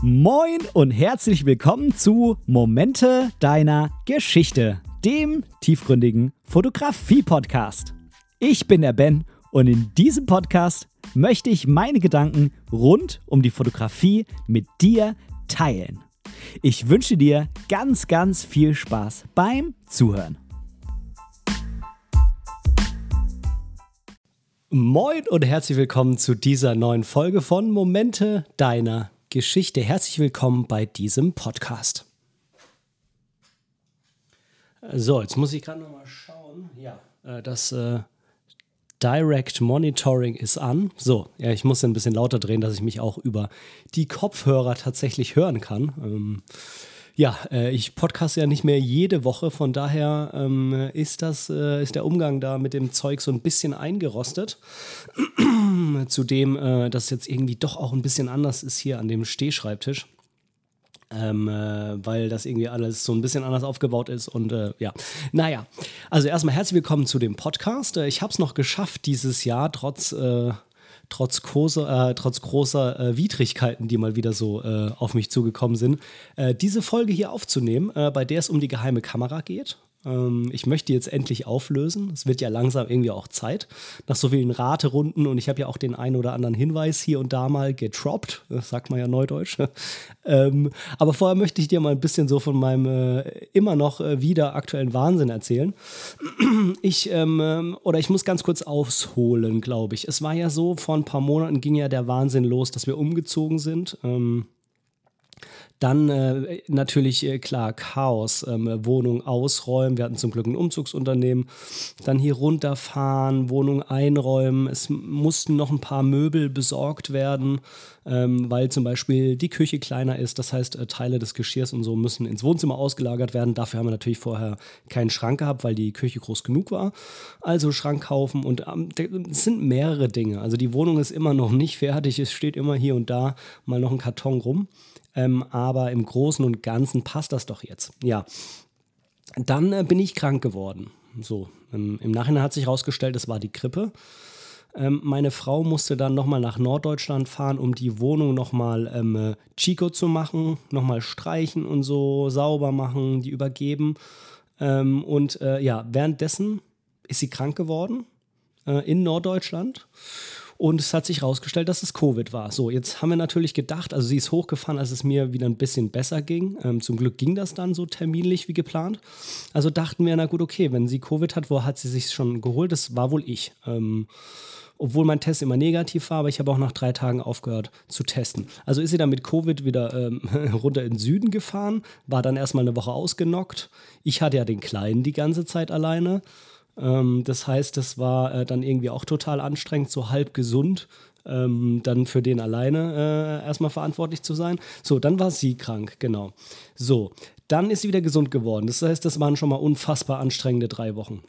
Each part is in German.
Moin und herzlich willkommen zu Momente deiner Geschichte, dem tiefgründigen Fotografie-Podcast. Ich bin der Ben und in diesem Podcast möchte ich meine Gedanken rund um die Fotografie mit dir teilen. Ich wünsche dir ganz, ganz viel Spaß beim Zuhören. Moin und herzlich willkommen zu dieser neuen Folge von Momente deiner Geschichte. Herzlich willkommen bei diesem Podcast. So, jetzt muss ich gerade noch mal schauen. Ja, äh, das äh, Direct Monitoring ist an. So, ja, ich muss ein bisschen lauter drehen, dass ich mich auch über die Kopfhörer tatsächlich hören kann. Ähm, ja, äh, ich podcaste ja nicht mehr jede Woche, von daher ähm, ist das, äh, ist der Umgang da mit dem Zeug so ein bisschen eingerostet. Zudem, äh, dass jetzt irgendwie doch auch ein bisschen anders ist hier an dem Stehschreibtisch. Ähm, äh, weil das irgendwie alles so ein bisschen anders aufgebaut ist und äh, ja, naja, also erstmal herzlich willkommen zu dem Podcast. Ich habe es noch geschafft dieses Jahr, trotz äh, trotz großer, äh, trotz großer äh, Widrigkeiten, die mal wieder so äh, auf mich zugekommen sind, äh, diese Folge hier aufzunehmen, äh, bei der es um die geheime Kamera geht. Ähm, ich möchte jetzt endlich auflösen. Es wird ja langsam irgendwie auch Zeit. Nach so vielen Raterunden und ich habe ja auch den einen oder anderen Hinweis hier und da mal getroppt. Das sagt man ja neudeutsch. ähm, aber vorher möchte ich dir mal ein bisschen so von meinem äh, immer noch äh, wieder aktuellen Wahnsinn erzählen. ich, ähm, oder ich muss ganz kurz ausholen, glaube ich. Es war ja so, vor ein paar Monaten ging ja der Wahnsinn los, dass wir umgezogen sind. Ähm, dann äh, natürlich, äh, klar, Chaos, ähm, Wohnung ausräumen. Wir hatten zum Glück ein Umzugsunternehmen. Dann hier runterfahren, Wohnung einräumen. Es mussten noch ein paar Möbel besorgt werden, ähm, weil zum Beispiel die Küche kleiner ist. Das heißt, äh, Teile des Geschirrs und so müssen ins Wohnzimmer ausgelagert werden. Dafür haben wir natürlich vorher keinen Schrank gehabt, weil die Küche groß genug war. Also Schrank kaufen und ähm, es sind mehrere Dinge. Also die Wohnung ist immer noch nicht fertig. Es steht immer hier und da mal noch ein Karton rum. Ähm, aber im Großen und Ganzen passt das doch jetzt. Ja. Dann äh, bin ich krank geworden. So, ähm, im Nachhinein hat sich herausgestellt, es war die Grippe. Ähm, meine Frau musste dann nochmal nach Norddeutschland fahren, um die Wohnung nochmal ähm, äh, Chico zu machen, nochmal streichen und so, sauber machen, die übergeben. Ähm, und äh, ja, währenddessen ist sie krank geworden äh, in Norddeutschland. Und es hat sich herausgestellt, dass es Covid war. So, jetzt haben wir natürlich gedacht, also sie ist hochgefahren, als es mir wieder ein bisschen besser ging. Ähm, zum Glück ging das dann so terminlich wie geplant. Also dachten wir, na gut, okay, wenn sie Covid hat, wo hat sie sich schon geholt? Das war wohl ich. Ähm, obwohl mein Test immer negativ war, aber ich habe auch nach drei Tagen aufgehört zu testen. Also ist sie dann mit Covid wieder ähm, runter in den Süden gefahren, war dann erstmal eine Woche ausgenockt. Ich hatte ja den Kleinen die ganze Zeit alleine. Ähm, das heißt, das war äh, dann irgendwie auch total anstrengend, so halb gesund. Ähm, dann für den alleine äh, erstmal verantwortlich zu sein. So, dann war sie krank, genau. So, dann ist sie wieder gesund geworden. Das heißt, das waren schon mal unfassbar anstrengende drei Wochen.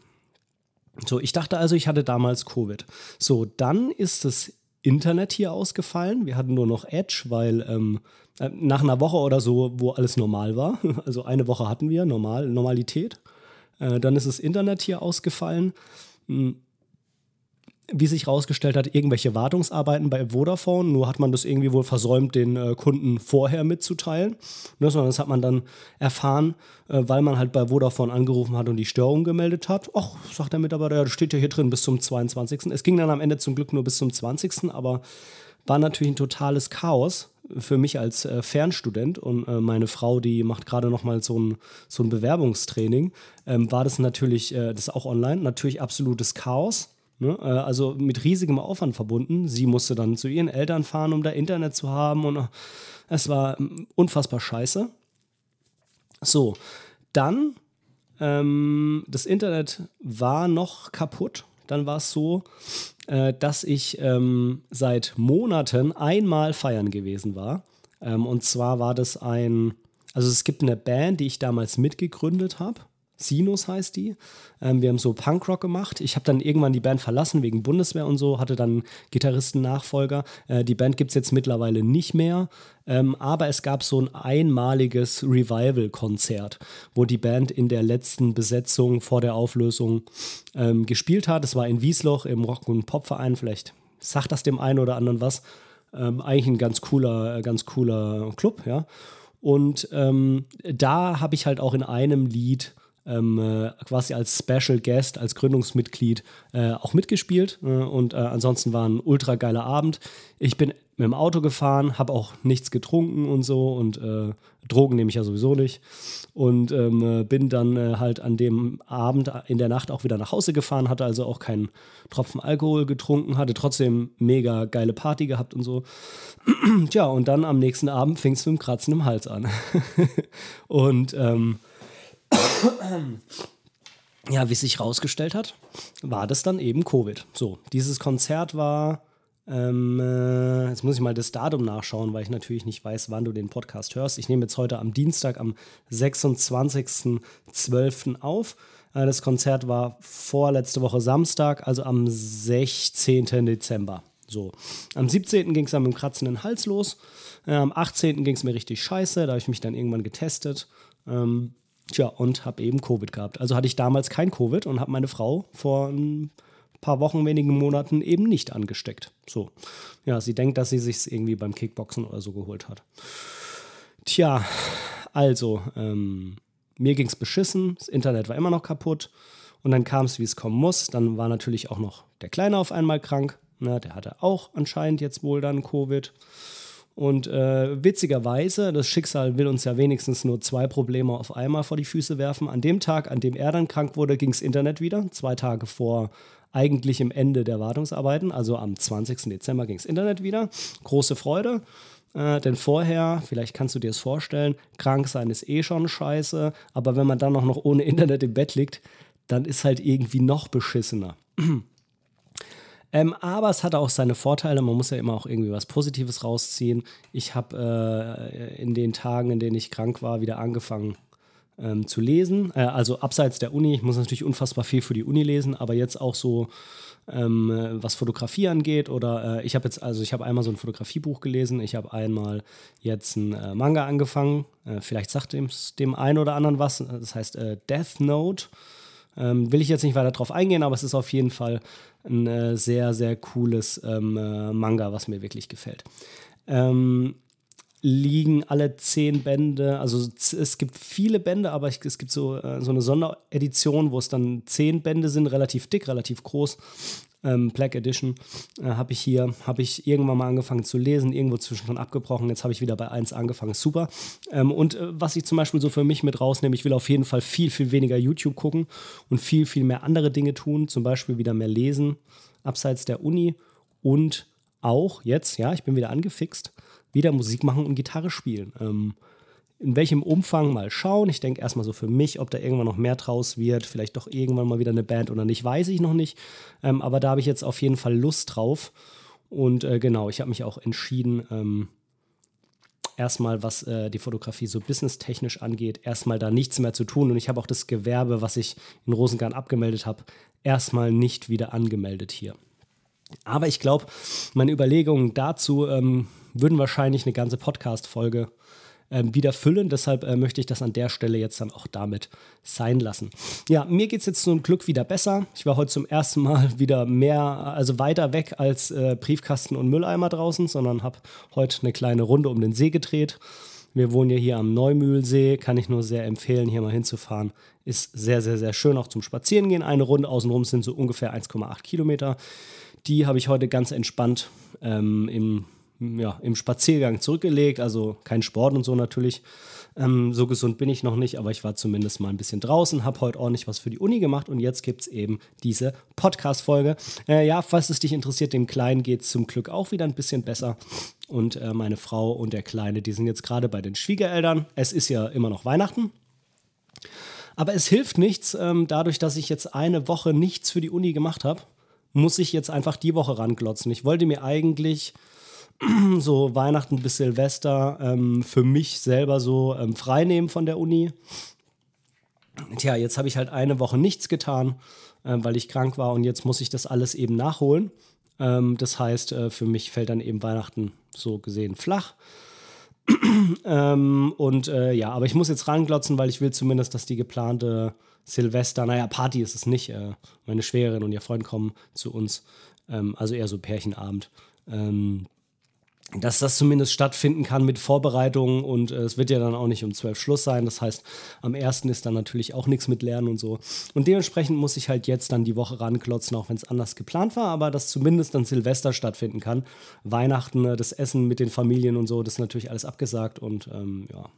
So, ich dachte also, ich hatte damals Covid. So, dann ist das Internet hier ausgefallen. Wir hatten nur noch Edge, weil ähm, äh, nach einer Woche oder so, wo alles normal war, also eine Woche hatten wir, normal, Normalität. Äh, dann ist das Internet hier ausgefallen. Hm. Wie sich herausgestellt hat, irgendwelche Wartungsarbeiten bei Vodafone, nur hat man das irgendwie wohl versäumt, den äh, Kunden vorher mitzuteilen. Ne, sondern das hat man dann erfahren, äh, weil man halt bei Vodafone angerufen hat und die Störung gemeldet hat. Ach, sagt der Mitarbeiter, ja, das steht ja hier drin bis zum 22. Es ging dann am Ende zum Glück nur bis zum 20. Aber war natürlich ein totales Chaos für mich als äh, Fernstudent und äh, meine Frau, die macht gerade noch mal so ein, so ein Bewerbungstraining, ähm, war das natürlich, äh, das auch online, natürlich absolutes Chaos. Ne? Äh, also mit riesigem Aufwand verbunden. Sie musste dann zu ihren Eltern fahren, um da Internet zu haben und äh, es war ähm, unfassbar scheiße. So, dann ähm, das Internet war noch kaputt. Dann war es so, äh, dass ich ähm, seit Monaten einmal feiern gewesen war. Ähm, und zwar war das ein, also es gibt eine Band, die ich damals mitgegründet habe. Sinus heißt die. Ähm, wir haben so Punkrock gemacht. Ich habe dann irgendwann die Band verlassen wegen Bundeswehr und so, hatte dann Gitarristen-Nachfolger. Äh, die Band gibt es jetzt mittlerweile nicht mehr. Ähm, aber es gab so ein einmaliges Revival-Konzert, wo die Band in der letzten Besetzung vor der Auflösung ähm, gespielt hat. Es war in Wiesloch im Rock- und Popverein. Vielleicht sagt das dem einen oder anderen was. Ähm, eigentlich ein ganz cooler, ganz cooler Club, ja. Und ähm, da habe ich halt auch in einem Lied ähm, äh, quasi als Special Guest, als Gründungsmitglied äh, auch mitgespielt. Äh, und äh, ansonsten war ein ultra geiler Abend. Ich bin mit dem Auto gefahren, habe auch nichts getrunken und so und äh, Drogen nehme ich ja sowieso nicht. Und ähm, äh, bin dann halt an dem Abend in der Nacht auch wieder nach Hause gefahren, hatte also auch keinen Tropfen Alkohol getrunken, hatte trotzdem mega geile Party gehabt und so. Tja, und dann am nächsten Abend fing es mit dem Kratzen im Hals an. und ähm, ja, wie sich rausgestellt hat, war das dann eben Covid. So, dieses Konzert war, ähm, äh, jetzt muss ich mal das Datum nachschauen, weil ich natürlich nicht weiß, wann du den Podcast hörst. Ich nehme jetzt heute am Dienstag, am 26.12. auf. Äh, das Konzert war vorletzte Woche Samstag, also am 16. Dezember. So, am 17. ging es dann mit dem kratzenden Hals los. Äh, am 18. ging es mir richtig scheiße, da habe ich mich dann irgendwann getestet. Ähm, Tja, und habe eben Covid gehabt. Also hatte ich damals kein Covid und habe meine Frau vor ein paar Wochen, wenigen Monaten eben nicht angesteckt. So. Ja, sie denkt, dass sie sich irgendwie beim Kickboxen oder so geholt hat. Tja, also, ähm, mir ging es beschissen, das Internet war immer noch kaputt und dann kam es, wie es kommen muss. Dann war natürlich auch noch der Kleine auf einmal krank. Na, der hatte auch anscheinend jetzt wohl dann Covid. Und äh, witzigerweise, das Schicksal will uns ja wenigstens nur zwei Probleme auf einmal vor die Füße werfen. An dem Tag, an dem er dann krank wurde, ging das Internet wieder. Zwei Tage vor eigentlichem Ende der Wartungsarbeiten, also am 20. Dezember ging das Internet wieder. Große Freude. Äh, denn vorher, vielleicht kannst du dir es vorstellen, krank sein ist eh schon scheiße, aber wenn man dann auch noch ohne Internet im Bett liegt, dann ist halt irgendwie noch beschissener. Ähm, aber es hatte auch seine Vorteile. Man muss ja immer auch irgendwie was Positives rausziehen. Ich habe äh, in den Tagen, in denen ich krank war, wieder angefangen ähm, zu lesen. Äh, also abseits der Uni. Ich muss natürlich unfassbar viel für die Uni lesen, aber jetzt auch so ähm, was Fotografie angeht. Oder äh, ich habe jetzt, also ich habe einmal so ein Fotografiebuch gelesen. Ich habe einmal jetzt ein äh, Manga angefangen. Äh, vielleicht sagt dem, dem einen oder anderen was. Das heißt äh, Death Note. Ähm, will ich jetzt nicht weiter drauf eingehen, aber es ist auf jeden Fall ein äh, sehr, sehr cooles ähm, äh, Manga, was mir wirklich gefällt. Ähm, liegen alle zehn Bände, also es gibt viele Bände, aber es gibt so, äh, so eine Sonderedition, wo es dann zehn Bände sind, relativ dick, relativ groß ähm, Black Edition, äh, habe ich hier, habe ich irgendwann mal angefangen zu lesen, irgendwo zwischendrin abgebrochen, jetzt habe ich wieder bei 1 angefangen, super. Ähm, und äh, was ich zum Beispiel so für mich mit rausnehme, ich will auf jeden Fall viel, viel weniger YouTube gucken und viel, viel mehr andere Dinge tun, zum Beispiel wieder mehr lesen, abseits der Uni und auch jetzt, ja, ich bin wieder angefixt, wieder Musik machen und Gitarre spielen. Ähm, in welchem Umfang mal schauen. Ich denke erstmal so für mich, ob da irgendwann noch mehr draus wird, vielleicht doch irgendwann mal wieder eine Band oder nicht, weiß ich noch nicht. Ähm, aber da habe ich jetzt auf jeden Fall Lust drauf. Und äh, genau, ich habe mich auch entschieden, ähm, erstmal, was äh, die Fotografie so businesstechnisch angeht, erstmal da nichts mehr zu tun. Und ich habe auch das Gewerbe, was ich in Rosengarn abgemeldet habe, erstmal nicht wieder angemeldet hier. Aber ich glaube, meine Überlegungen dazu ähm, würden wahrscheinlich eine ganze Podcast-Folge ähm, wieder füllen. Deshalb äh, möchte ich das an der Stelle jetzt dann auch damit sein lassen. Ja, mir geht es jetzt zum Glück wieder besser. Ich war heute zum ersten Mal wieder mehr, also weiter weg als äh, Briefkasten und Mülleimer draußen, sondern habe heute eine kleine Runde um den See gedreht. Wir wohnen ja hier am Neumühlsee, kann ich nur sehr empfehlen, hier mal hinzufahren. Ist sehr, sehr, sehr schön auch zum Spazierengehen. Eine Runde außenrum sind so ungefähr 1,8 Kilometer. Die habe ich heute ganz entspannt ähm, im ja, im Spaziergang zurückgelegt, also kein Sport und so natürlich. Ähm, so gesund bin ich noch nicht, aber ich war zumindest mal ein bisschen draußen, habe heute ordentlich was für die Uni gemacht und jetzt gibt es eben diese Podcast-Folge. Äh, ja, falls es dich interessiert, dem Kleinen geht es zum Glück auch wieder ein bisschen besser. Und äh, meine Frau und der Kleine, die sind jetzt gerade bei den Schwiegereltern. Es ist ja immer noch Weihnachten. Aber es hilft nichts, ähm, dadurch, dass ich jetzt eine Woche nichts für die Uni gemacht habe, muss ich jetzt einfach die Woche ranglotzen. Ich wollte mir eigentlich so Weihnachten bis Silvester ähm, für mich selber so ähm, freinehmen von der Uni. Tja, jetzt habe ich halt eine Woche nichts getan, äh, weil ich krank war und jetzt muss ich das alles eben nachholen. Ähm, das heißt, äh, für mich fällt dann eben Weihnachten so gesehen flach. ähm, und äh, ja, aber ich muss jetzt ranglotzen, weil ich will zumindest, dass die geplante Silvester, naja, Party ist es nicht. Äh, meine Schwägerin und ihr Freund kommen zu uns, ähm, also eher so Pärchenabend. Ähm, dass das zumindest stattfinden kann mit Vorbereitungen und äh, es wird ja dann auch nicht um zwölf Schluss sein. Das heißt, am ersten ist dann natürlich auch nichts mit Lernen und so. Und dementsprechend muss ich halt jetzt dann die Woche ranklotzen, auch wenn es anders geplant war, aber dass zumindest dann Silvester stattfinden kann. Weihnachten, äh, das Essen mit den Familien und so, das ist natürlich alles abgesagt und ähm, ja.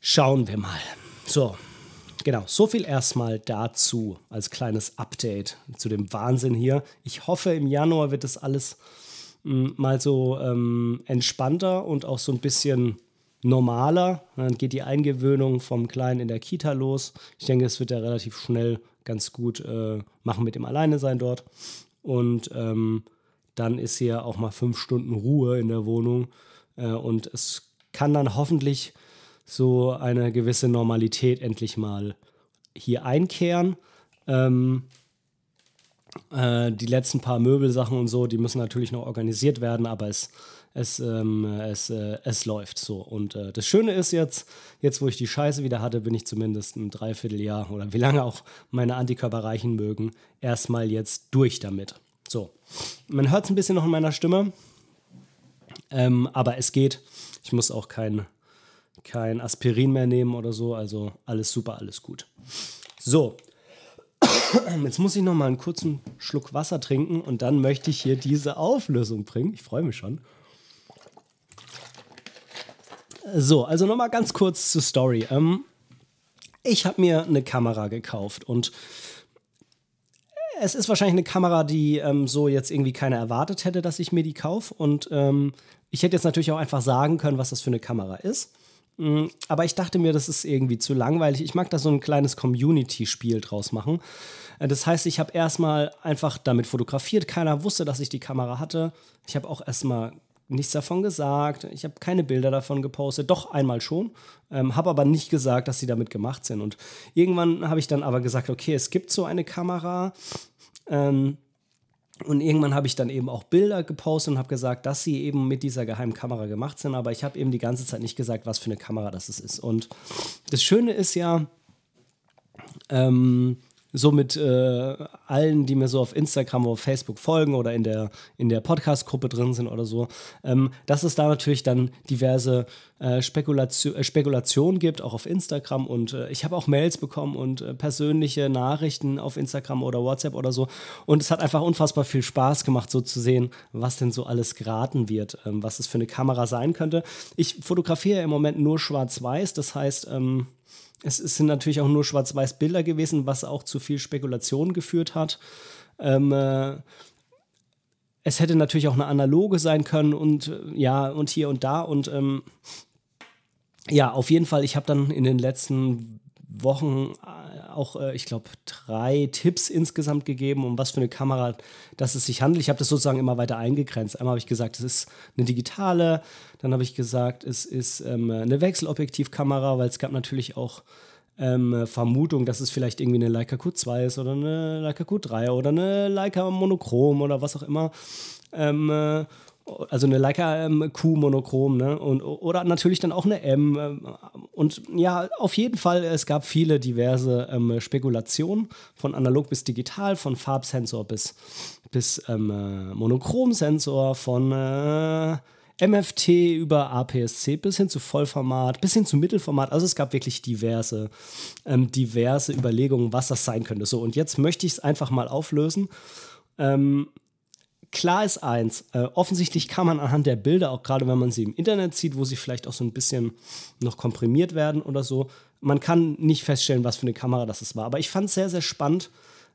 Schauen wir mal. So, genau, so viel erstmal dazu als kleines Update zu dem Wahnsinn hier. Ich hoffe, im Januar wird das alles mal so ähm, entspannter und auch so ein bisschen normaler. Dann geht die Eingewöhnung vom Kleinen in der Kita los. Ich denke, es wird ja relativ schnell ganz gut äh, machen mit dem Alleine sein dort. Und ähm, dann ist hier auch mal fünf Stunden Ruhe in der Wohnung. Äh, und es kann dann hoffentlich so eine gewisse Normalität endlich mal hier einkehren. Ähm, äh, die letzten paar Möbelsachen und so, die müssen natürlich noch organisiert werden, aber es, es, ähm, es, äh, es läuft so. Und äh, das Schöne ist jetzt, jetzt wo ich die Scheiße wieder hatte, bin ich zumindest ein Dreivierteljahr oder wie lange auch meine Antikörper reichen mögen, erstmal jetzt durch damit. So, man hört es ein bisschen noch in meiner Stimme, ähm, aber es geht. Ich muss auch kein, kein Aspirin mehr nehmen oder so, also alles super, alles gut. So, Jetzt muss ich noch mal einen kurzen Schluck Wasser trinken und dann möchte ich hier diese Auflösung bringen. Ich freue mich schon. So, also noch mal ganz kurz zur Story. Ähm, ich habe mir eine Kamera gekauft und es ist wahrscheinlich eine Kamera, die ähm, so jetzt irgendwie keiner erwartet hätte, dass ich mir die kaufe. Und ähm, ich hätte jetzt natürlich auch einfach sagen können, was das für eine Kamera ist. Mm, aber ich dachte mir, das ist irgendwie zu langweilig. Ich mag da so ein kleines Community-Spiel draus machen. Äh, das heißt, ich habe erstmal einfach damit fotografiert. Keiner wusste, dass ich die Kamera hatte. Ich habe auch erstmal nichts davon gesagt. Ich habe keine Bilder davon gepostet. Doch einmal schon. Ähm, habe aber nicht gesagt, dass sie damit gemacht sind. Und irgendwann habe ich dann aber gesagt, okay, es gibt so eine Kamera. Ähm, und irgendwann habe ich dann eben auch Bilder gepostet und habe gesagt, dass sie eben mit dieser geheimen Kamera gemacht sind. Aber ich habe eben die ganze Zeit nicht gesagt, was für eine Kamera das ist. Und das Schöne ist ja, ähm, so mit äh, allen, die mir so auf Instagram oder Facebook folgen oder in der, in der Podcast-Gruppe drin sind oder so, ähm, dass es da natürlich dann diverse äh, Spekulation, äh, Spekulationen gibt, auch auf Instagram. Und äh, ich habe auch Mails bekommen und äh, persönliche Nachrichten auf Instagram oder WhatsApp oder so. Und es hat einfach unfassbar viel Spaß gemacht, so zu sehen, was denn so alles geraten wird, ähm, was es für eine Kamera sein könnte. Ich fotografiere im Moment nur schwarz-weiß, das heißt, ähm, es, sind natürlich auch nur schwarz-weiß Bilder gewesen, was auch zu viel Spekulation geführt hat. Ähm, äh, es hätte natürlich auch eine analoge sein können und äh, ja, und hier und da. Und ähm, ja, auf jeden Fall, ich habe dann in den letzten Wochen äh, auch, äh, ich glaube, drei Tipps insgesamt gegeben, um was für eine Kamera das es sich handelt. Ich habe das sozusagen immer weiter eingegrenzt. Einmal habe ich gesagt, es ist eine digitale, dann habe ich gesagt, es ist ähm, eine Wechselobjektivkamera, weil es gab natürlich auch ähm, Vermutung, dass es vielleicht irgendwie eine Leica Q2 ist oder eine Leica Q3 oder eine Leica Monochrom oder was auch immer. Ähm, äh, also eine Leica ähm, Q monochrom, ne? Und, oder natürlich dann auch eine M. Ähm, und ja, auf jeden Fall, es gab viele diverse ähm, Spekulationen, von analog bis digital, von Farbsensor bis, bis ähm, äh, Monochromsensor, von äh, MFT über APS-C bis hin zu Vollformat, bis hin zu Mittelformat. Also es gab wirklich diverse, ähm, diverse Überlegungen, was das sein könnte. So, und jetzt möchte ich es einfach mal auflösen. Ähm, klar ist eins, äh, offensichtlich kann man anhand der Bilder, auch gerade wenn man sie im Internet sieht, wo sie vielleicht auch so ein bisschen noch komprimiert werden oder so, man kann nicht feststellen, was für eine Kamera das war. Aber ich fand es sehr, sehr spannend,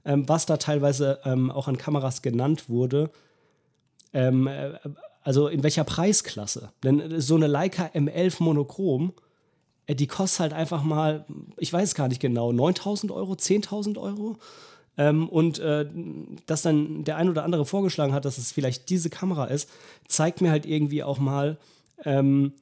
ähm, was da teilweise ähm, auch an Kameras genannt wurde. Ähm, äh, also in welcher Preisklasse? Denn so eine Leica M11 Monochrom, äh, die kostet halt einfach mal, ich weiß gar nicht genau, 9000 Euro, 10.000 Euro. Ähm, und äh, dass dann der ein oder andere vorgeschlagen hat, dass es vielleicht diese Kamera ist, zeigt mir halt irgendwie auch mal, ähm,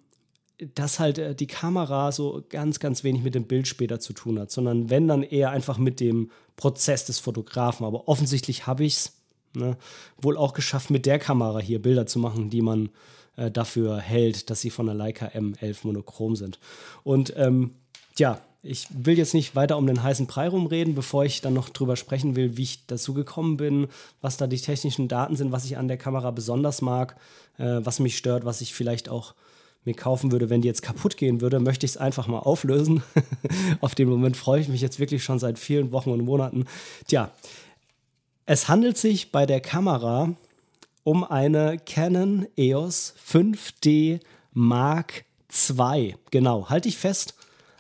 dass halt äh, die Kamera so ganz, ganz wenig mit dem Bild später zu tun hat, sondern wenn dann eher einfach mit dem Prozess des Fotografen. Aber offensichtlich habe ich es Ne? Wohl auch geschafft, mit der Kamera hier Bilder zu machen, die man äh, dafür hält, dass sie von der Leica M11 monochrom sind. Und ähm, ja, ich will jetzt nicht weiter um den heißen Brei rumreden, bevor ich dann noch drüber sprechen will, wie ich dazu gekommen bin, was da die technischen Daten sind, was ich an der Kamera besonders mag, äh, was mich stört, was ich vielleicht auch mir kaufen würde, wenn die jetzt kaputt gehen würde, möchte ich es einfach mal auflösen. Auf den Moment freue ich mich jetzt wirklich schon seit vielen Wochen und Monaten. Tja, es handelt sich bei der Kamera um eine Canon EOS 5D Mark II. Genau, halte ich fest.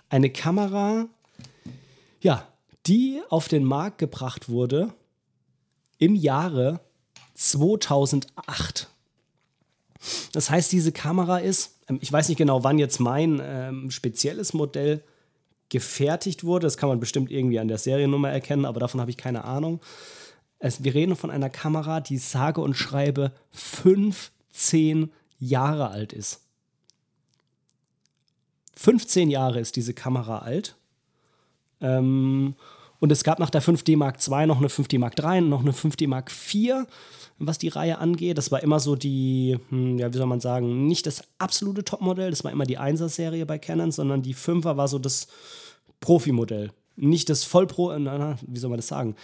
Eine Kamera, ja, die auf den Markt gebracht wurde im Jahre 2008. Das heißt, diese Kamera ist, ähm, ich weiß nicht genau, wann jetzt mein ähm, spezielles Modell gefertigt wurde. Das kann man bestimmt irgendwie an der Seriennummer erkennen, aber davon habe ich keine Ahnung. Es, wir reden von einer Kamera, die sage und schreibe 15 Jahre alt ist. 15 Jahre ist diese Kamera alt. Ähm, und es gab nach der 5D Mark II noch eine 5D Mark III und noch eine 5D Mark IV, was die Reihe angeht. Das war immer so die, hm, ja, wie soll man sagen, nicht das absolute Topmodell, das war immer die 1er-Serie bei Canon, sondern die 5er war so das Profi-Modell. Nicht das Vollpro, äh, wie soll man das sagen?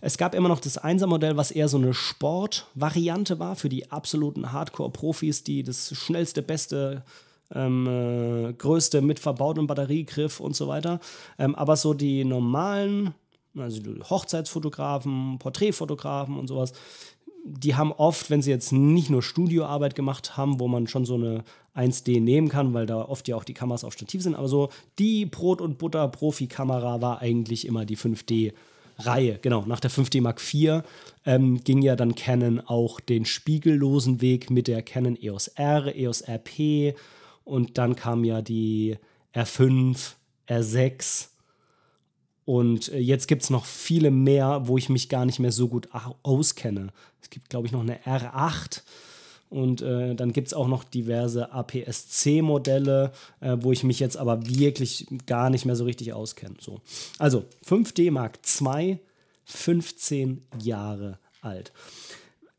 Es gab immer noch das 1er-Modell, was eher so eine Sport-Variante war für die absoluten Hardcore-Profis, die das schnellste, beste ähm, äh, größte mit verbautem Batteriegriff und so weiter. Ähm, aber so die normalen, also die Hochzeitsfotografen, Porträtfotografen und sowas, die haben oft, wenn sie jetzt nicht nur Studioarbeit gemacht haben, wo man schon so eine 1D nehmen kann, weil da oft ja auch die Kameras auf Stativ sind, aber so die Brot- und Butter-Profi-Kamera war eigentlich immer die 5D. Reihe, genau, nach der 5D Mark IV ähm, ging ja dann Canon auch den spiegellosen Weg mit der Canon EOS R, EOS RP und dann kam ja die R5, R6 und äh, jetzt gibt es noch viele mehr, wo ich mich gar nicht mehr so gut auskenne. Es gibt, glaube ich, noch eine R8 und äh, dann gibt es auch noch diverse APS-C-Modelle, äh, wo ich mich jetzt aber wirklich gar nicht mehr so richtig auskenne. So. Also 5D Mark II, 15 Jahre alt.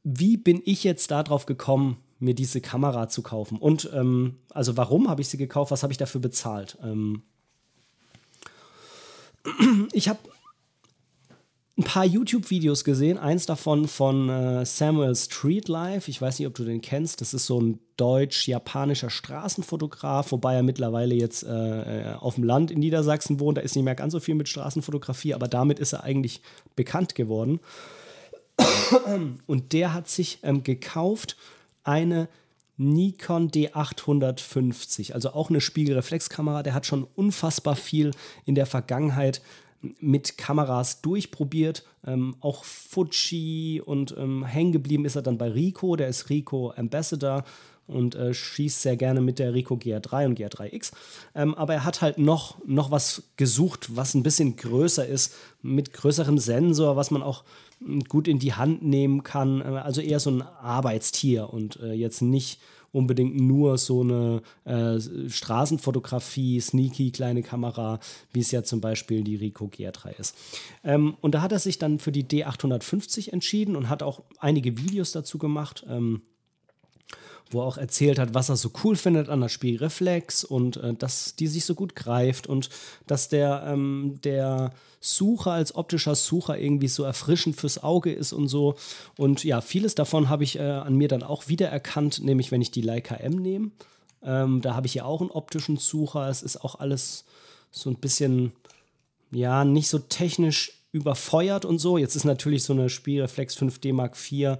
Wie bin ich jetzt darauf gekommen, mir diese Kamera zu kaufen? Und ähm, also warum habe ich sie gekauft? Was habe ich dafür bezahlt? Ähm, ich habe ein paar YouTube-Videos gesehen. Eins davon von äh, Samuel Street Life. Ich weiß nicht, ob du den kennst. Das ist so ein deutsch-japanischer Straßenfotograf, wobei er mittlerweile jetzt äh, äh, auf dem Land in Niedersachsen wohnt. Da ist nicht mehr ganz so viel mit Straßenfotografie, aber damit ist er eigentlich bekannt geworden. Und der hat sich ähm, gekauft eine Nikon D850, also auch eine Spiegelreflexkamera. Der hat schon unfassbar viel in der Vergangenheit mit Kameras durchprobiert, ähm, auch Fuji und ähm, hängen geblieben ist er dann bei Rico, der ist Rico Ambassador und äh, schießt sehr gerne mit der Rico GR3 und GR3X. Ähm, aber er hat halt noch, noch was gesucht, was ein bisschen größer ist, mit größerem Sensor, was man auch hm, gut in die Hand nehmen kann. Äh, also eher so ein Arbeitstier und äh, jetzt nicht unbedingt nur so eine äh, Straßenfotografie, sneaky kleine Kamera, wie es ja zum Beispiel die Ricoh GR3 ist. Ähm, und da hat er sich dann für die D850 entschieden und hat auch einige Videos dazu gemacht. Ähm, wo er auch erzählt hat, was er so cool findet an der Spielreflex und äh, dass die sich so gut greift und dass der, ähm, der Sucher als optischer Sucher irgendwie so erfrischend fürs Auge ist und so. Und ja, vieles davon habe ich äh, an mir dann auch wiedererkannt, nämlich wenn ich die Leica M nehme. Ähm, da habe ich ja auch einen optischen Sucher. Es ist auch alles so ein bisschen, ja, nicht so technisch überfeuert und so. Jetzt ist natürlich so eine Spielreflex 5D Mark IV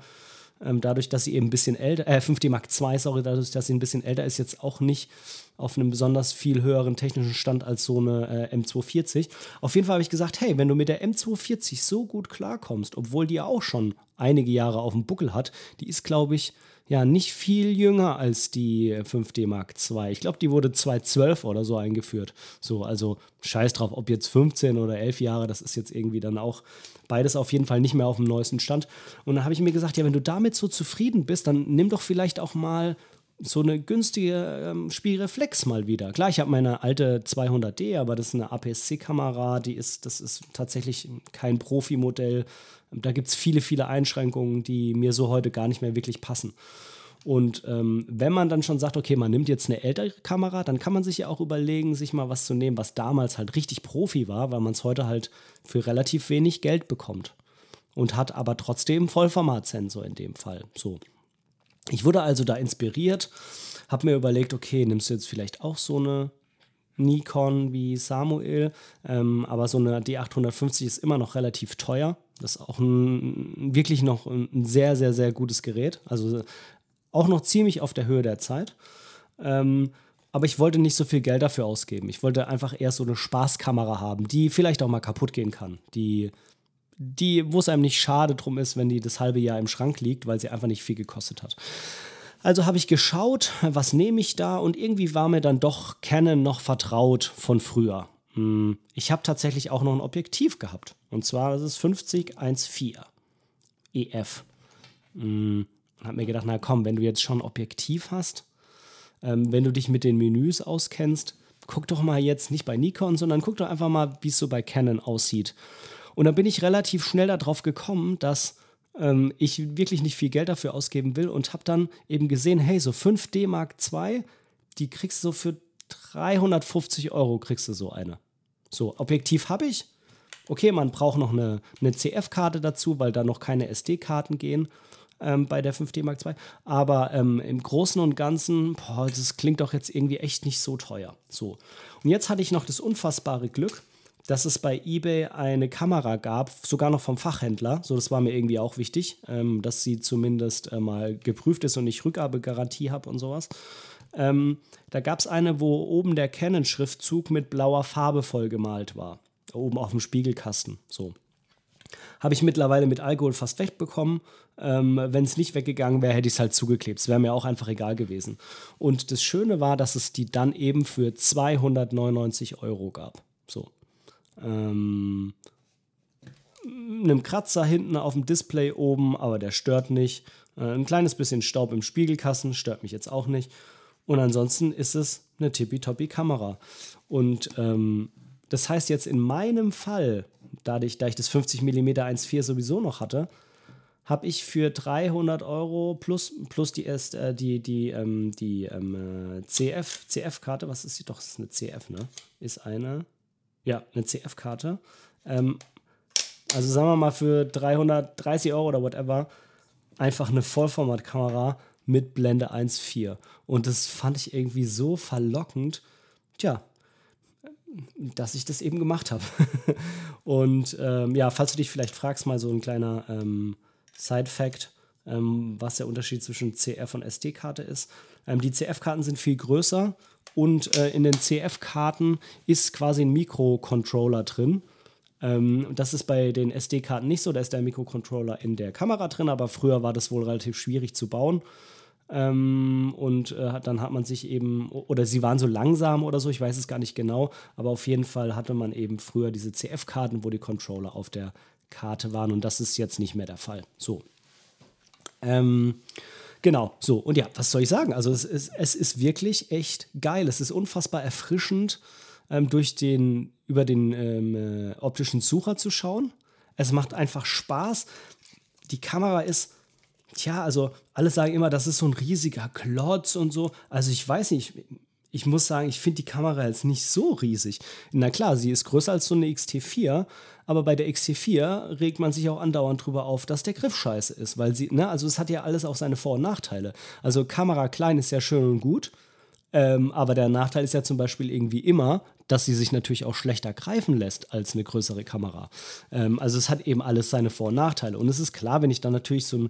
ähm, dadurch, dass sie eben ein bisschen älter, äh, 5D Mark II, sorry, dadurch, dass sie ein bisschen älter ist, jetzt auch nicht auf einem besonders viel höheren technischen Stand als so eine äh, M240. Auf jeden Fall habe ich gesagt, hey, wenn du mit der M240 so gut klarkommst, obwohl die auch schon einige Jahre auf dem Buckel hat, die ist, glaube ich, ja nicht viel jünger als die 5D Mark II. Ich glaube, die wurde 2012 oder so eingeführt. So, also scheiß drauf, ob jetzt 15 oder 11 Jahre, das ist jetzt irgendwie dann auch beides auf jeden Fall nicht mehr auf dem neuesten Stand. Und dann habe ich mir gesagt, ja, wenn du damit so zufrieden bist, dann nimm doch vielleicht auch mal so eine günstige ähm, Spielreflex mal wieder. Klar, ich habe meine alte 200D, aber das ist eine APS-C-Kamera, die ist, das ist tatsächlich kein Profi-Modell. Da gibt es viele, viele Einschränkungen, die mir so heute gar nicht mehr wirklich passen. Und ähm, wenn man dann schon sagt, okay, man nimmt jetzt eine ältere Kamera, dann kann man sich ja auch überlegen, sich mal was zu nehmen, was damals halt richtig Profi war, weil man es heute halt für relativ wenig Geld bekommt. Und hat aber trotzdem Vollformatsensor in dem Fall. So. Ich wurde also da inspiriert, habe mir überlegt, okay, nimmst du jetzt vielleicht auch so eine Nikon wie Samuel, ähm, aber so eine D850 ist immer noch relativ teuer. Das ist auch ein, wirklich noch ein sehr, sehr, sehr gutes Gerät. Also auch noch ziemlich auf der Höhe der Zeit. Ähm, aber ich wollte nicht so viel Geld dafür ausgeben. Ich wollte einfach eher so eine Spaßkamera haben, die vielleicht auch mal kaputt gehen kann. Die, die wo es einem nicht schade drum ist, wenn die das halbe Jahr im Schrank liegt, weil sie einfach nicht viel gekostet hat. Also habe ich geschaut, was nehme ich da und irgendwie war mir dann doch Canon noch vertraut von früher. Hm, ich habe tatsächlich auch noch ein Objektiv gehabt und zwar das ist 50 1.4 EF. Hm, habe mir gedacht, na komm, wenn du jetzt schon Objektiv hast, ähm, wenn du dich mit den Menüs auskennst, guck doch mal jetzt nicht bei Nikon, sondern guck doch einfach mal, wie es so bei Canon aussieht. Und dann bin ich relativ schnell darauf gekommen, dass ähm, ich wirklich nicht viel Geld dafür ausgeben will und habe dann eben gesehen, hey, so 5D Mark II, die kriegst du so für 350 Euro kriegst du so eine. So, Objektiv habe ich. Okay, man braucht noch eine, eine CF-Karte dazu, weil da noch keine SD-Karten gehen ähm, bei der 5D Mark II. Aber ähm, im Großen und Ganzen, boah, das klingt doch jetzt irgendwie echt nicht so teuer. So. Und jetzt hatte ich noch das unfassbare Glück, dass es bei eBay eine Kamera gab, sogar noch vom Fachhändler. So, das war mir irgendwie auch wichtig, ähm, dass sie zumindest äh, mal geprüft ist und ich Rückgabegarantie habe und sowas. Ähm, da gab es eine, wo oben der Canon-Schriftzug mit blauer Farbe vollgemalt war. Oben auf dem Spiegelkasten. So. Habe ich mittlerweile mit Alkohol fast wegbekommen. Ähm, Wenn es nicht weggegangen wäre, hätte ich es halt zugeklebt. Es wäre mir auch einfach egal gewesen. Und das Schöne war, dass es die dann eben für 299 Euro gab. So ähm, einem Kratzer hinten auf dem Display oben, aber der stört nicht. Äh, ein kleines bisschen Staub im Spiegelkasten, stört mich jetzt auch nicht. Und ansonsten ist es eine tippitoppi Kamera. Und ähm, das heißt jetzt in meinem Fall, dadurch, da ich das 50 mm 1.4 sowieso noch hatte, habe ich für 300 Euro plus, plus die, äh, die, die, ähm, die ähm, äh, CF, CF-Karte, was ist sie? Doch, das ist eine CF, ne? Ist eine ja, eine CF-Karte. Ähm, also sagen wir mal für 330 Euro oder whatever, einfach eine Vollformatkamera mit Blende 1.4. Und das fand ich irgendwie so verlockend, tja, dass ich das eben gemacht habe. und ähm, ja, falls du dich vielleicht fragst, mal so ein kleiner ähm, Side-Fact, ähm, was der Unterschied zwischen CF und SD-Karte ist. Ähm, die CF-Karten sind viel größer und äh, in den CF-Karten ist quasi ein Mikrocontroller drin. Ähm, das ist bei den SD-Karten nicht so, da ist der Mikrocontroller in der Kamera drin, aber früher war das wohl relativ schwierig zu bauen. Ähm, und äh, dann hat man sich eben, oder sie waren so langsam oder so, ich weiß es gar nicht genau, aber auf jeden Fall hatte man eben früher diese CF-Karten, wo die Controller auf der Karte waren und das ist jetzt nicht mehr der Fall. So. Ähm, Genau, so. Und ja, was soll ich sagen? Also es ist, es ist wirklich echt geil. Es ist unfassbar erfrischend, ähm, durch den, über den ähm, äh, optischen Sucher zu schauen. Es macht einfach Spaß. Die Kamera ist, tja, also alle sagen immer, das ist so ein riesiger Klotz und so. Also ich weiß nicht, ich muss sagen, ich finde die Kamera jetzt nicht so riesig. Na klar, sie ist größer als so eine XT4, aber bei der XT4 regt man sich auch andauernd drüber auf, dass der Griff scheiße ist, weil sie, ne, also es hat ja alles auch seine Vor- und Nachteile. Also Kamera klein ist ja schön und gut, ähm, aber der Nachteil ist ja zum Beispiel irgendwie immer, dass sie sich natürlich auch schlechter greifen lässt als eine größere Kamera. Ähm, also es hat eben alles seine Vor- und Nachteile. Und es ist klar, wenn ich dann natürlich so ein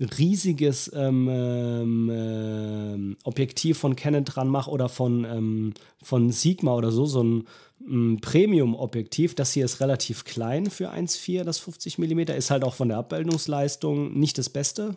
riesiges ähm, ähm, ähm, Objektiv von Canon dran mache oder von, ähm, von Sigma oder so, so ein ähm, Premium-Objektiv. Das hier ist relativ klein für 1,4, das 50 mm, ist halt auch von der Abbildungsleistung nicht das Beste.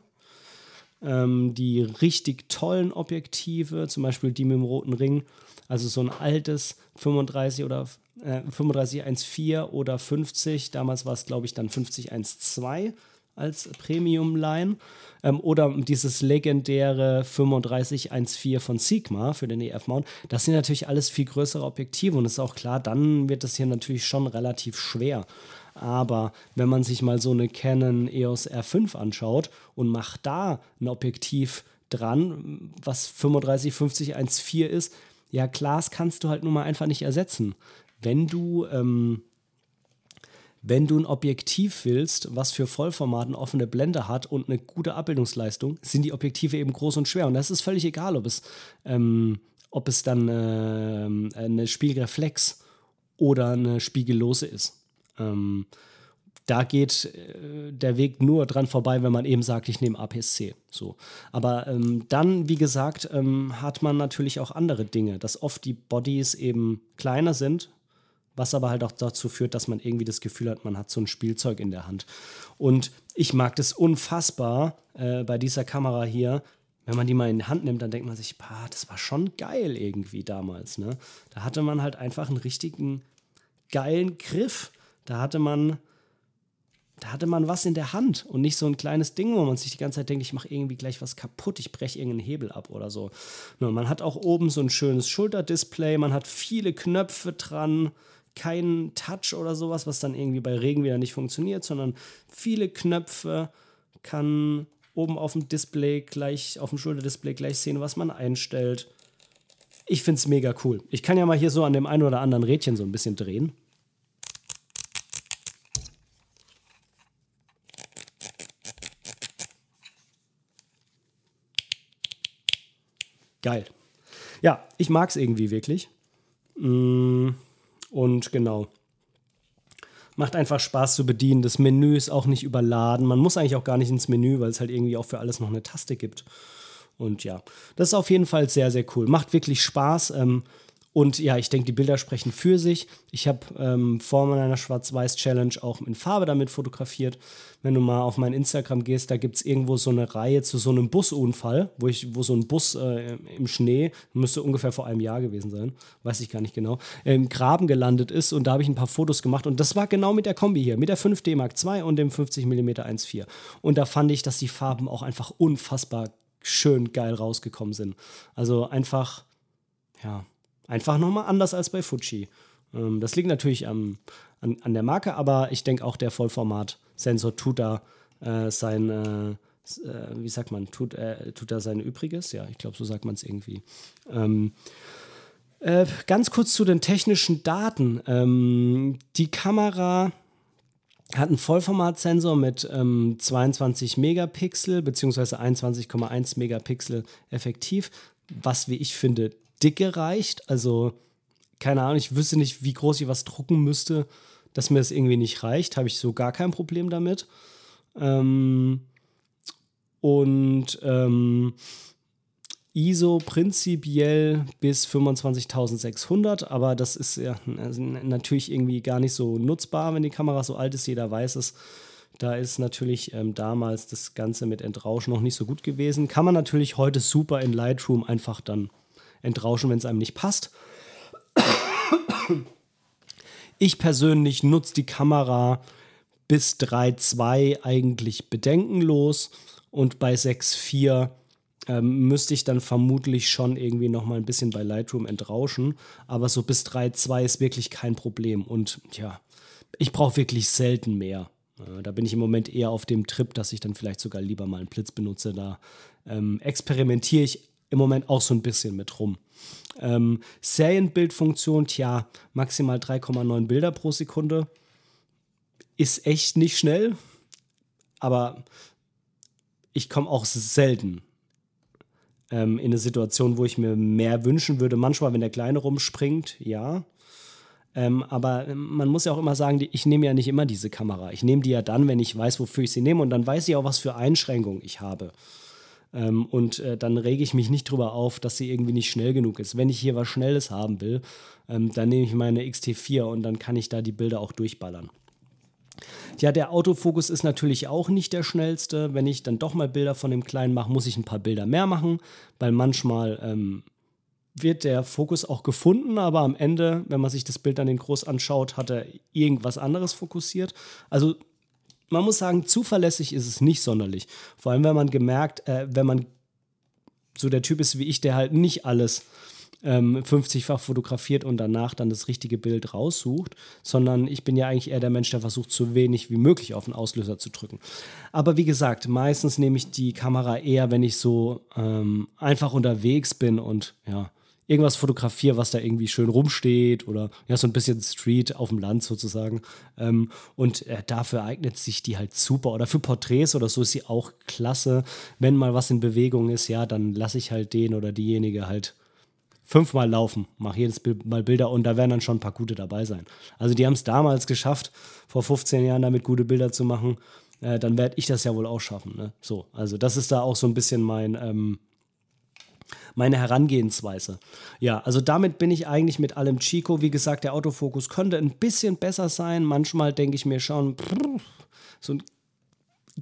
Ähm, die richtig tollen Objektive, zum Beispiel die mit dem roten Ring, also so ein altes 35 oder äh, 35 1,4 oder 50, damals war es glaube ich dann 50 1,2 als Premium-Line. Ähm, oder dieses legendäre 3514 von Sigma für den EF-Mount. Das sind natürlich alles viel größere Objektive und ist auch klar, dann wird das hier natürlich schon relativ schwer. Aber wenn man sich mal so eine Canon EOS R5 anschaut und macht da ein Objektiv dran, was 35, 50, 1,4 ist. Ja, Glas kannst du halt nun mal einfach nicht ersetzen. Wenn du, ähm, wenn du ein Objektiv willst, was für Vollformat eine offene Blende hat und eine gute Abbildungsleistung, sind die Objektive eben groß und schwer. Und das ist völlig egal, ob es, ähm, ob es dann äh, eine Spiegelreflex oder eine Spiegellose ist. Ähm, da geht äh, der Weg nur dran vorbei, wenn man eben sagt, ich nehme APS-C. So. Aber ähm, dann, wie gesagt, ähm, hat man natürlich auch andere Dinge, dass oft die Bodies eben kleiner sind, was aber halt auch dazu führt, dass man irgendwie das Gefühl hat, man hat so ein Spielzeug in der Hand. Und ich mag das unfassbar äh, bei dieser Kamera hier. Wenn man die mal in die Hand nimmt, dann denkt man sich, bah, das war schon geil irgendwie damals. Ne? Da hatte man halt einfach einen richtigen geilen Griff. Da hatte man da hatte man was in der Hand und nicht so ein kleines Ding, wo man sich die ganze Zeit denkt, ich mache irgendwie gleich was kaputt, ich breche irgendeinen Hebel ab oder so. Nur, man hat auch oben so ein schönes Schulterdisplay, man hat viele Knöpfe dran, kein Touch oder sowas, was dann irgendwie bei Regen wieder nicht funktioniert, sondern viele Knöpfe, kann oben auf dem Display gleich, auf dem Schulterdisplay gleich sehen, was man einstellt. Ich finde es mega cool. Ich kann ja mal hier so an dem einen oder anderen Rädchen so ein bisschen drehen. Geil. Ja, ich mag es irgendwie wirklich. Mm, und genau. Macht einfach Spaß zu bedienen. Das Menü ist auch nicht überladen. Man muss eigentlich auch gar nicht ins Menü, weil es halt irgendwie auch für alles noch eine Taste gibt. Und ja, das ist auf jeden Fall sehr, sehr cool. Macht wirklich Spaß. Ähm, und ja, ich denke, die Bilder sprechen für sich. Ich habe ähm, vor meiner Schwarz-Weiß-Challenge auch in Farbe damit fotografiert. Wenn du mal auf mein Instagram gehst, da gibt es irgendwo so eine Reihe zu so einem Busunfall, wo, ich, wo so ein Bus äh, im Schnee, müsste ungefähr vor einem Jahr gewesen sein, weiß ich gar nicht genau, im Graben gelandet ist. Und da habe ich ein paar Fotos gemacht. Und das war genau mit der Kombi hier, mit der 5D Mark II und dem 50 mm 1.4. Und da fand ich, dass die Farben auch einfach unfassbar schön geil rausgekommen sind. Also einfach, ja, Einfach nochmal anders als bei Fuji. Ähm, das liegt natürlich am, an, an der Marke, aber ich denke auch der Vollformat-Sensor tut da äh, sein, äh, äh, wie sagt man, tut, äh, tut da sein Übriges. Ja, ich glaube, so sagt man es irgendwie. Ähm, äh, ganz kurz zu den technischen Daten. Ähm, die Kamera hat einen Vollformatsensor mit ähm, 22 Megapixel bzw. 21,1 Megapixel effektiv, was wie ich finde dicke reicht. Also, keine Ahnung, ich wüsste nicht, wie groß ich was drucken müsste, dass mir das irgendwie nicht reicht. Habe ich so gar kein Problem damit. Ähm, und ähm, ISO prinzipiell bis 25.600, aber das ist ja natürlich irgendwie gar nicht so nutzbar, wenn die Kamera so alt ist. Jeder weiß es. Da ist natürlich ähm, damals das Ganze mit Entrauschen noch nicht so gut gewesen. Kann man natürlich heute super in Lightroom einfach dann entrauschen, wenn es einem nicht passt. Ich persönlich nutze die Kamera bis 3.2 eigentlich bedenkenlos und bei 6.4 ähm, müsste ich dann vermutlich schon irgendwie noch mal ein bisschen bei Lightroom entrauschen, aber so bis 3.2 ist wirklich kein Problem und ja, ich brauche wirklich selten mehr. Äh, da bin ich im Moment eher auf dem Trip, dass ich dann vielleicht sogar lieber mal einen Blitz benutze. Da ähm, experimentiere ich im Moment auch so ein bisschen mit rum. Ähm, Serienbildfunktion, tja, maximal 3,9 Bilder pro Sekunde. Ist echt nicht schnell, aber ich komme auch selten ähm, in eine Situation, wo ich mir mehr wünschen würde. Manchmal, wenn der Kleine rumspringt, ja. Ähm, aber man muss ja auch immer sagen, ich nehme ja nicht immer diese Kamera. Ich nehme die ja dann, wenn ich weiß, wofür ich sie nehme und dann weiß ich auch, was für Einschränkungen ich habe. Ähm, und äh, dann rege ich mich nicht drüber auf, dass sie irgendwie nicht schnell genug ist. Wenn ich hier was Schnelles haben will, ähm, dann nehme ich meine XT4 und dann kann ich da die Bilder auch durchballern. Ja, der Autofokus ist natürlich auch nicht der schnellste. Wenn ich dann doch mal Bilder von dem Kleinen mache, muss ich ein paar Bilder mehr machen, weil manchmal ähm, wird der Fokus auch gefunden, aber am Ende, wenn man sich das Bild dann in groß anschaut, hat er irgendwas anderes fokussiert. Also man muss sagen, zuverlässig ist es nicht sonderlich. Vor allem, wenn man gemerkt, äh, wenn man so der Typ ist wie ich, der halt nicht alles ähm, 50-fach fotografiert und danach dann das richtige Bild raussucht, sondern ich bin ja eigentlich eher der Mensch, der versucht, so wenig wie möglich auf den Auslöser zu drücken. Aber wie gesagt, meistens nehme ich die Kamera eher, wenn ich so ähm, einfach unterwegs bin und ja, irgendwas fotografiere, was da irgendwie schön rumsteht oder ja, so ein bisschen Street auf dem Land sozusagen. Ähm, und äh, dafür eignet sich die halt super. Oder für Porträts oder so ist sie auch klasse. Wenn mal was in Bewegung ist, ja, dann lasse ich halt den oder diejenige halt fünfmal laufen, mache jedes Mal Bilder und da werden dann schon ein paar gute dabei sein. Also die haben es damals geschafft, vor 15 Jahren damit gute Bilder zu machen. Äh, dann werde ich das ja wohl auch schaffen. Ne? So, also das ist da auch so ein bisschen mein, ähm, meine Herangehensweise. Ja, also damit bin ich eigentlich mit allem Chico. Wie gesagt, der Autofokus könnte ein bisschen besser sein. Manchmal denke ich mir schon, so ein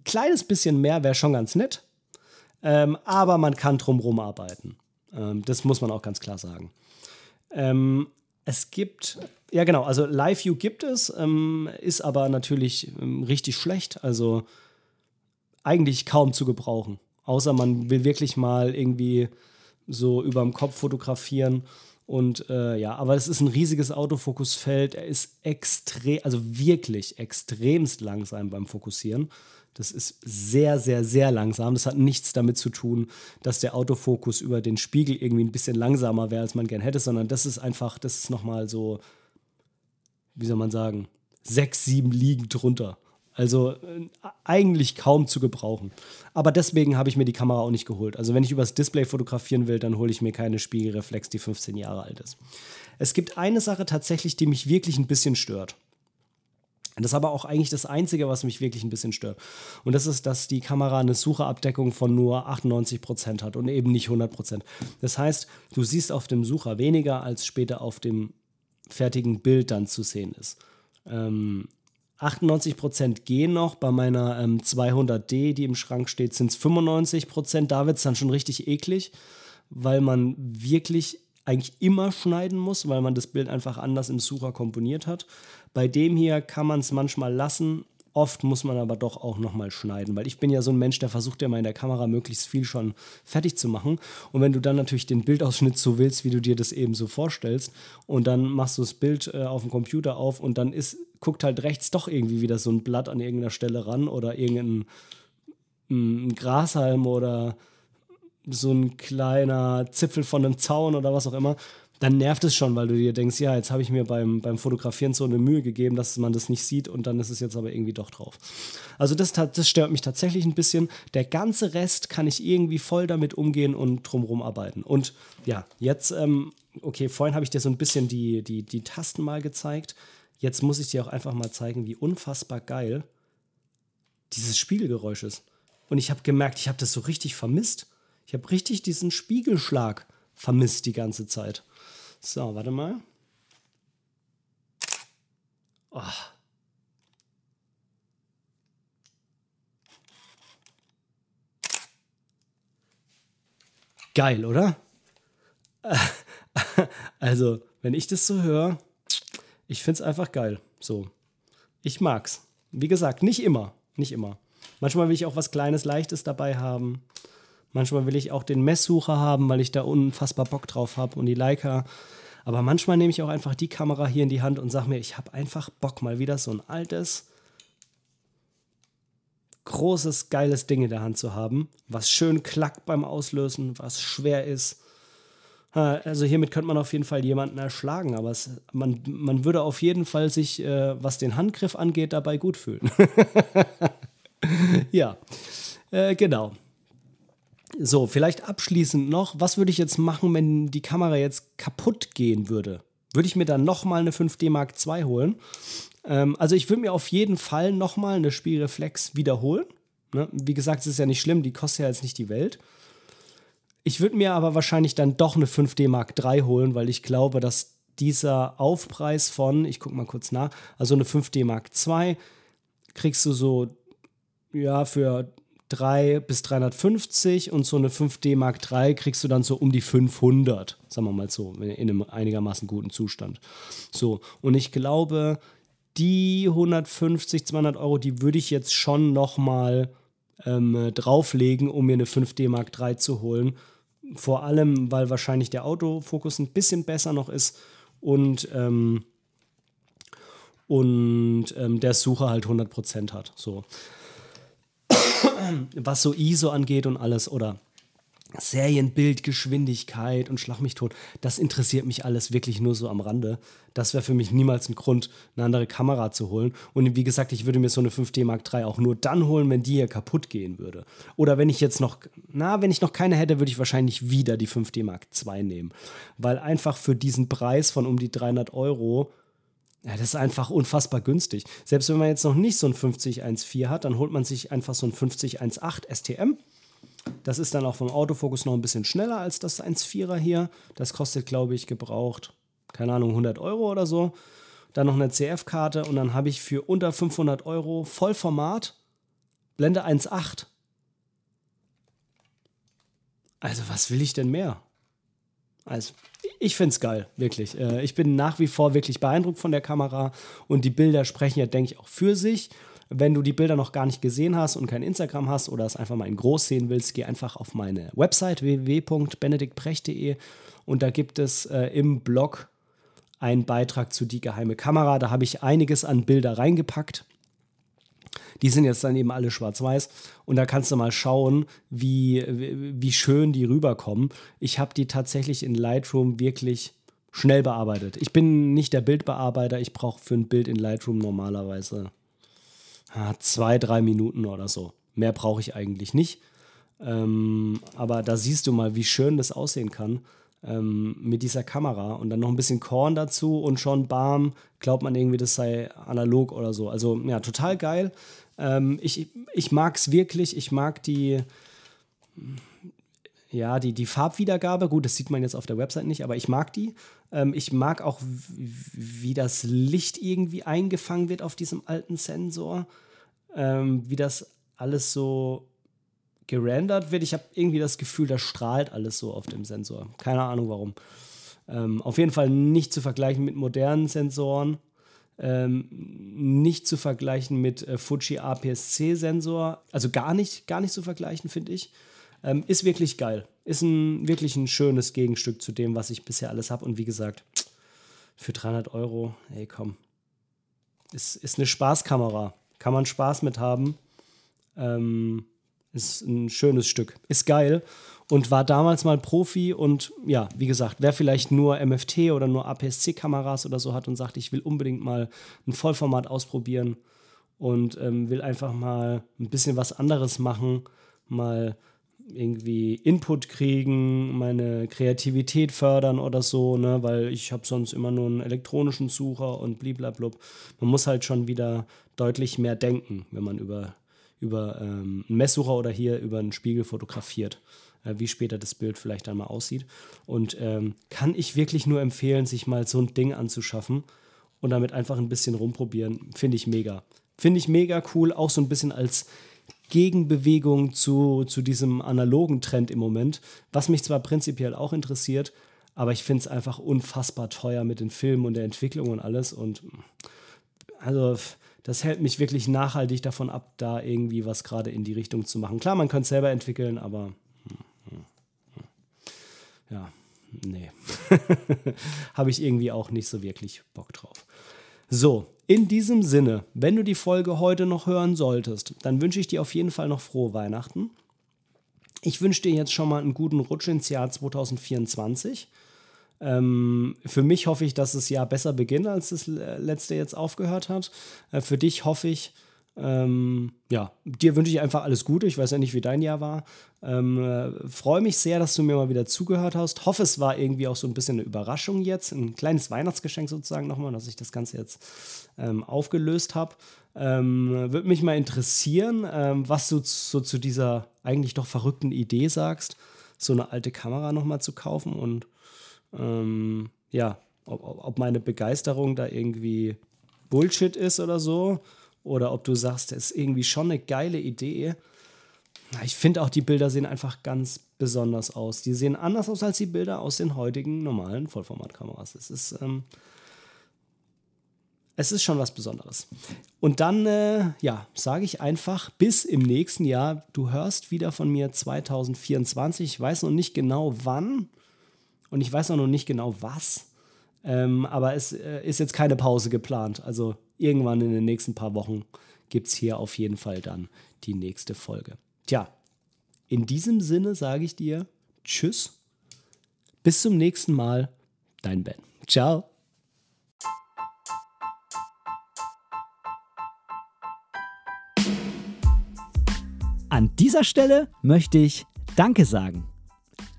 kleines bisschen mehr wäre schon ganz nett. Ähm, aber man kann drumherum arbeiten. Ähm, das muss man auch ganz klar sagen. Ähm, es gibt, ja genau, also Live View gibt es, ähm, ist aber natürlich ähm, richtig schlecht. Also eigentlich kaum zu gebrauchen. Außer man will wirklich mal irgendwie so über dem Kopf fotografieren. Und äh, ja, aber es ist ein riesiges Autofokusfeld. Er ist extrem, also wirklich extremst langsam beim Fokussieren. Das ist sehr, sehr, sehr langsam. Das hat nichts damit zu tun, dass der Autofokus über den Spiegel irgendwie ein bisschen langsamer wäre, als man gern hätte, sondern das ist einfach, das ist nochmal so, wie soll man sagen, sechs, sieben Liegen drunter. Also äh, eigentlich kaum zu gebrauchen. Aber deswegen habe ich mir die Kamera auch nicht geholt. Also wenn ich übers Display fotografieren will, dann hole ich mir keine Spiegelreflex, die 15 Jahre alt ist. Es gibt eine Sache tatsächlich, die mich wirklich ein bisschen stört. Das ist aber auch eigentlich das Einzige, was mich wirklich ein bisschen stört. Und das ist, dass die Kamera eine Sucherabdeckung von nur 98% hat und eben nicht 100%. Das heißt, du siehst auf dem Sucher weniger, als später auf dem fertigen Bild dann zu sehen ist. Ähm, 98% gehen noch. Bei meiner ähm, 200D, die im Schrank steht, sind es 95%. Da wird es dann schon richtig eklig, weil man wirklich eigentlich immer schneiden muss, weil man das Bild einfach anders im Sucher komponiert hat. Bei dem hier kann man es manchmal lassen, Oft muss man aber doch auch nochmal schneiden, weil ich bin ja so ein Mensch, der versucht ja mal in der Kamera möglichst viel schon fertig zu machen. Und wenn du dann natürlich den Bildausschnitt so willst, wie du dir das eben so vorstellst, und dann machst du das Bild äh, auf dem Computer auf und dann ist, guckt halt rechts doch irgendwie wieder so ein Blatt an irgendeiner Stelle ran oder irgendein ein Grashalm oder so ein kleiner Zipfel von einem Zaun oder was auch immer, dann nervt es schon, weil du dir denkst, ja, jetzt habe ich mir beim, beim Fotografieren so eine Mühe gegeben, dass man das nicht sieht und dann ist es jetzt aber irgendwie doch drauf. Also das, das stört mich tatsächlich ein bisschen. Der ganze Rest kann ich irgendwie voll damit umgehen und drumherum arbeiten. Und ja, jetzt, ähm, okay, vorhin habe ich dir so ein bisschen die, die, die Tasten mal gezeigt. Jetzt muss ich dir auch einfach mal zeigen, wie unfassbar geil dieses Spiegelgeräusch ist. Und ich habe gemerkt, ich habe das so richtig vermisst. Ich habe richtig diesen Spiegelschlag vermisst die ganze Zeit. So, warte mal. Oh. Geil, oder? Also, wenn ich das so höre, ich finde es einfach geil. So. Ich mag's. Wie gesagt, nicht immer. Nicht immer. Manchmal will ich auch was Kleines, Leichtes dabei haben. Manchmal will ich auch den Messsucher haben, weil ich da unfassbar Bock drauf habe und die Leica. Aber manchmal nehme ich auch einfach die Kamera hier in die Hand und sage mir, ich habe einfach Bock, mal wieder so ein altes, großes, geiles Ding in der Hand zu haben, was schön klackt beim Auslösen, was schwer ist. Also hiermit könnte man auf jeden Fall jemanden erschlagen, aber es, man, man würde auf jeden Fall sich, äh, was den Handgriff angeht, dabei gut fühlen. ja, äh, genau. So, vielleicht abschließend noch, was würde ich jetzt machen, wenn die Kamera jetzt kaputt gehen würde? Würde ich mir dann nochmal eine 5D Mark II holen? Ähm, also ich würde mir auf jeden Fall nochmal eine Spielreflex wiederholen. Ne? Wie gesagt, es ist ja nicht schlimm, die kostet ja jetzt nicht die Welt. Ich würde mir aber wahrscheinlich dann doch eine 5D Mark III holen, weil ich glaube, dass dieser Aufpreis von, ich gucke mal kurz nach, also eine 5D Mark II kriegst du so, ja, für 3 bis 350 und so eine 5D Mark III kriegst du dann so um die 500, sagen wir mal so, in einem einigermaßen guten Zustand. So, und ich glaube, die 150, 200 Euro, die würde ich jetzt schon nochmal ähm, drauflegen, um mir eine 5D Mark III zu holen. Vor allem, weil wahrscheinlich der Autofokus ein bisschen besser noch ist und, ähm, und ähm, der Sucher halt 100% hat. So. Was so ISO angeht und alles oder Serienbildgeschwindigkeit und Schlag mich tot, das interessiert mich alles wirklich nur so am Rande. Das wäre für mich niemals ein Grund, eine andere Kamera zu holen. Und wie gesagt, ich würde mir so eine 5D Mark III auch nur dann holen, wenn die hier kaputt gehen würde. Oder wenn ich jetzt noch, na, wenn ich noch keine hätte, würde ich wahrscheinlich wieder die 5D Mark II nehmen. Weil einfach für diesen Preis von um die 300 Euro ja, das ist einfach unfassbar günstig. Selbst wenn man jetzt noch nicht so ein 5014 hat, dann holt man sich einfach so ein 5018 STM das ist dann auch vom Autofokus noch ein bisschen schneller als das 1.4er hier. Das kostet, glaube ich, gebraucht, keine Ahnung, 100 Euro oder so. Dann noch eine CF-Karte und dann habe ich für unter 500 Euro Vollformat Blende 1.8. Also, was will ich denn mehr? Also, ich finde es geil, wirklich. Äh, ich bin nach wie vor wirklich beeindruckt von der Kamera und die Bilder sprechen ja, denke ich, auch für sich. Wenn du die Bilder noch gar nicht gesehen hast und kein Instagram hast oder es einfach mal in groß sehen willst, geh einfach auf meine Website www.benediktprecht.de und da gibt es äh, im Blog einen Beitrag zu die geheime Kamera. Da habe ich einiges an Bilder reingepackt. Die sind jetzt dann eben alle schwarz-weiß und da kannst du mal schauen, wie, wie schön die rüberkommen. Ich habe die tatsächlich in Lightroom wirklich schnell bearbeitet. Ich bin nicht der Bildbearbeiter, ich brauche für ein Bild in Lightroom normalerweise zwei, drei Minuten oder so. Mehr brauche ich eigentlich nicht. Ähm, aber da siehst du mal, wie schön das aussehen kann ähm, mit dieser Kamera und dann noch ein bisschen Korn dazu und schon bam, glaubt man irgendwie, das sei analog oder so. Also ja, total geil. Ähm, ich ich mag es wirklich. Ich mag die, ja, die, die Farbwiedergabe. Gut, das sieht man jetzt auf der Website nicht, aber ich mag die. Ähm, ich mag auch, wie das Licht irgendwie eingefangen wird auf diesem alten Sensor ähm, wie das alles so gerendert wird. Ich habe irgendwie das Gefühl, da strahlt alles so auf dem Sensor. Keine Ahnung warum. Ähm, auf jeden Fall nicht zu vergleichen mit modernen Sensoren. Ähm, nicht zu vergleichen mit äh, Fuji APS-C-Sensor. Also gar nicht, gar nicht zu vergleichen, finde ich. Ähm, ist wirklich geil. Ist ein, wirklich ein schönes Gegenstück zu dem, was ich bisher alles habe. Und wie gesagt, für 300 Euro, ey komm, ist, ist eine Spaßkamera kann man Spaß mit haben. Ähm, ist ein schönes Stück. Ist geil und war damals mal Profi und ja, wie gesagt, wer vielleicht nur MFT oder nur APS-C-Kameras oder so hat und sagt, ich will unbedingt mal ein Vollformat ausprobieren und ähm, will einfach mal ein bisschen was anderes machen, mal irgendwie Input kriegen, meine Kreativität fördern oder so, ne, weil ich habe sonst immer nur einen elektronischen Sucher und bliblablub. Man muss halt schon wieder deutlich mehr denken, wenn man über, über ähm, einen Messsucher oder hier über einen Spiegel fotografiert, äh, wie später das Bild vielleicht dann mal aussieht. Und ähm, kann ich wirklich nur empfehlen, sich mal so ein Ding anzuschaffen und damit einfach ein bisschen rumprobieren. Finde ich mega. Finde ich mega cool, auch so ein bisschen als Gegenbewegung zu, zu diesem analogen Trend im Moment, was mich zwar prinzipiell auch interessiert, aber ich finde es einfach unfassbar teuer mit den Filmen und der Entwicklung und alles. Und also das hält mich wirklich nachhaltig davon ab, da irgendwie was gerade in die Richtung zu machen. Klar, man kann es selber entwickeln, aber ja, nee. Habe ich irgendwie auch nicht so wirklich Bock drauf. So, in diesem Sinne, wenn du die Folge heute noch hören solltest, dann wünsche ich dir auf jeden Fall noch frohe Weihnachten. Ich wünsche dir jetzt schon mal einen guten Rutsch ins Jahr 2024. Ähm, für mich hoffe ich, dass das Jahr besser beginnt, als das letzte jetzt aufgehört hat. Äh, für dich hoffe ich, ähm, ja, dir wünsche ich einfach alles Gute. Ich weiß ja nicht, wie dein Jahr war. Ähm, äh, Freue mich sehr, dass du mir mal wieder zugehört hast. Hoffe, es war irgendwie auch so ein bisschen eine Überraschung jetzt. Ein kleines Weihnachtsgeschenk sozusagen nochmal, dass ich das Ganze jetzt ähm, aufgelöst habe. Ähm, Würde mich mal interessieren, ähm, was du so zu dieser eigentlich doch verrückten Idee sagst, so eine alte Kamera nochmal zu kaufen und ähm, ja, ob, ob meine Begeisterung da irgendwie Bullshit ist oder so oder ob du sagst, das ist irgendwie schon eine geile Idee. Ich finde auch, die Bilder sehen einfach ganz besonders aus. Die sehen anders aus als die Bilder aus den heutigen normalen Vollformatkameras. Es ist, ähm, es ist schon was Besonderes. Und dann, äh, ja, sage ich einfach, bis im nächsten Jahr. Du hörst wieder von mir 2024. Ich weiß noch nicht genau wann und ich weiß auch noch nicht genau was. Ähm, aber es äh, ist jetzt keine Pause geplant. Also irgendwann in den nächsten paar Wochen gibt es hier auf jeden Fall dann die nächste Folge. Tja, in diesem Sinne sage ich dir Tschüss. Bis zum nächsten Mal. Dein Ben. Ciao. An dieser Stelle möchte ich Danke sagen.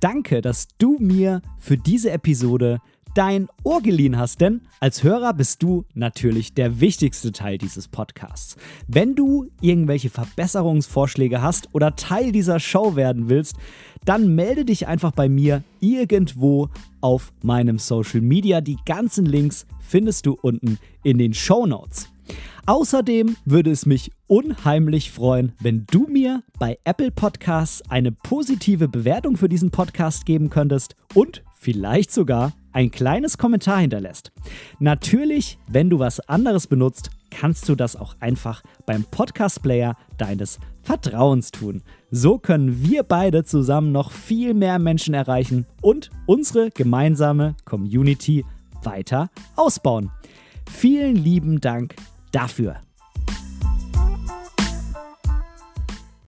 Danke, dass du mir für diese Episode dein Ohr geliehen hast, denn als Hörer bist du natürlich der wichtigste Teil dieses Podcasts. Wenn du irgendwelche Verbesserungsvorschläge hast oder Teil dieser Show werden willst, dann melde dich einfach bei mir irgendwo auf meinem Social Media. Die ganzen Links findest du unten in den Show Notes. Außerdem würde es mich unheimlich freuen, wenn du mir bei Apple Podcasts eine positive Bewertung für diesen Podcast geben könntest und vielleicht sogar ein kleines Kommentar hinterlässt. Natürlich, wenn du was anderes benutzt, kannst du das auch einfach beim Podcast-Player deines Vertrauens tun. So können wir beide zusammen noch viel mehr Menschen erreichen und unsere gemeinsame Community weiter ausbauen. Vielen lieben Dank dafür.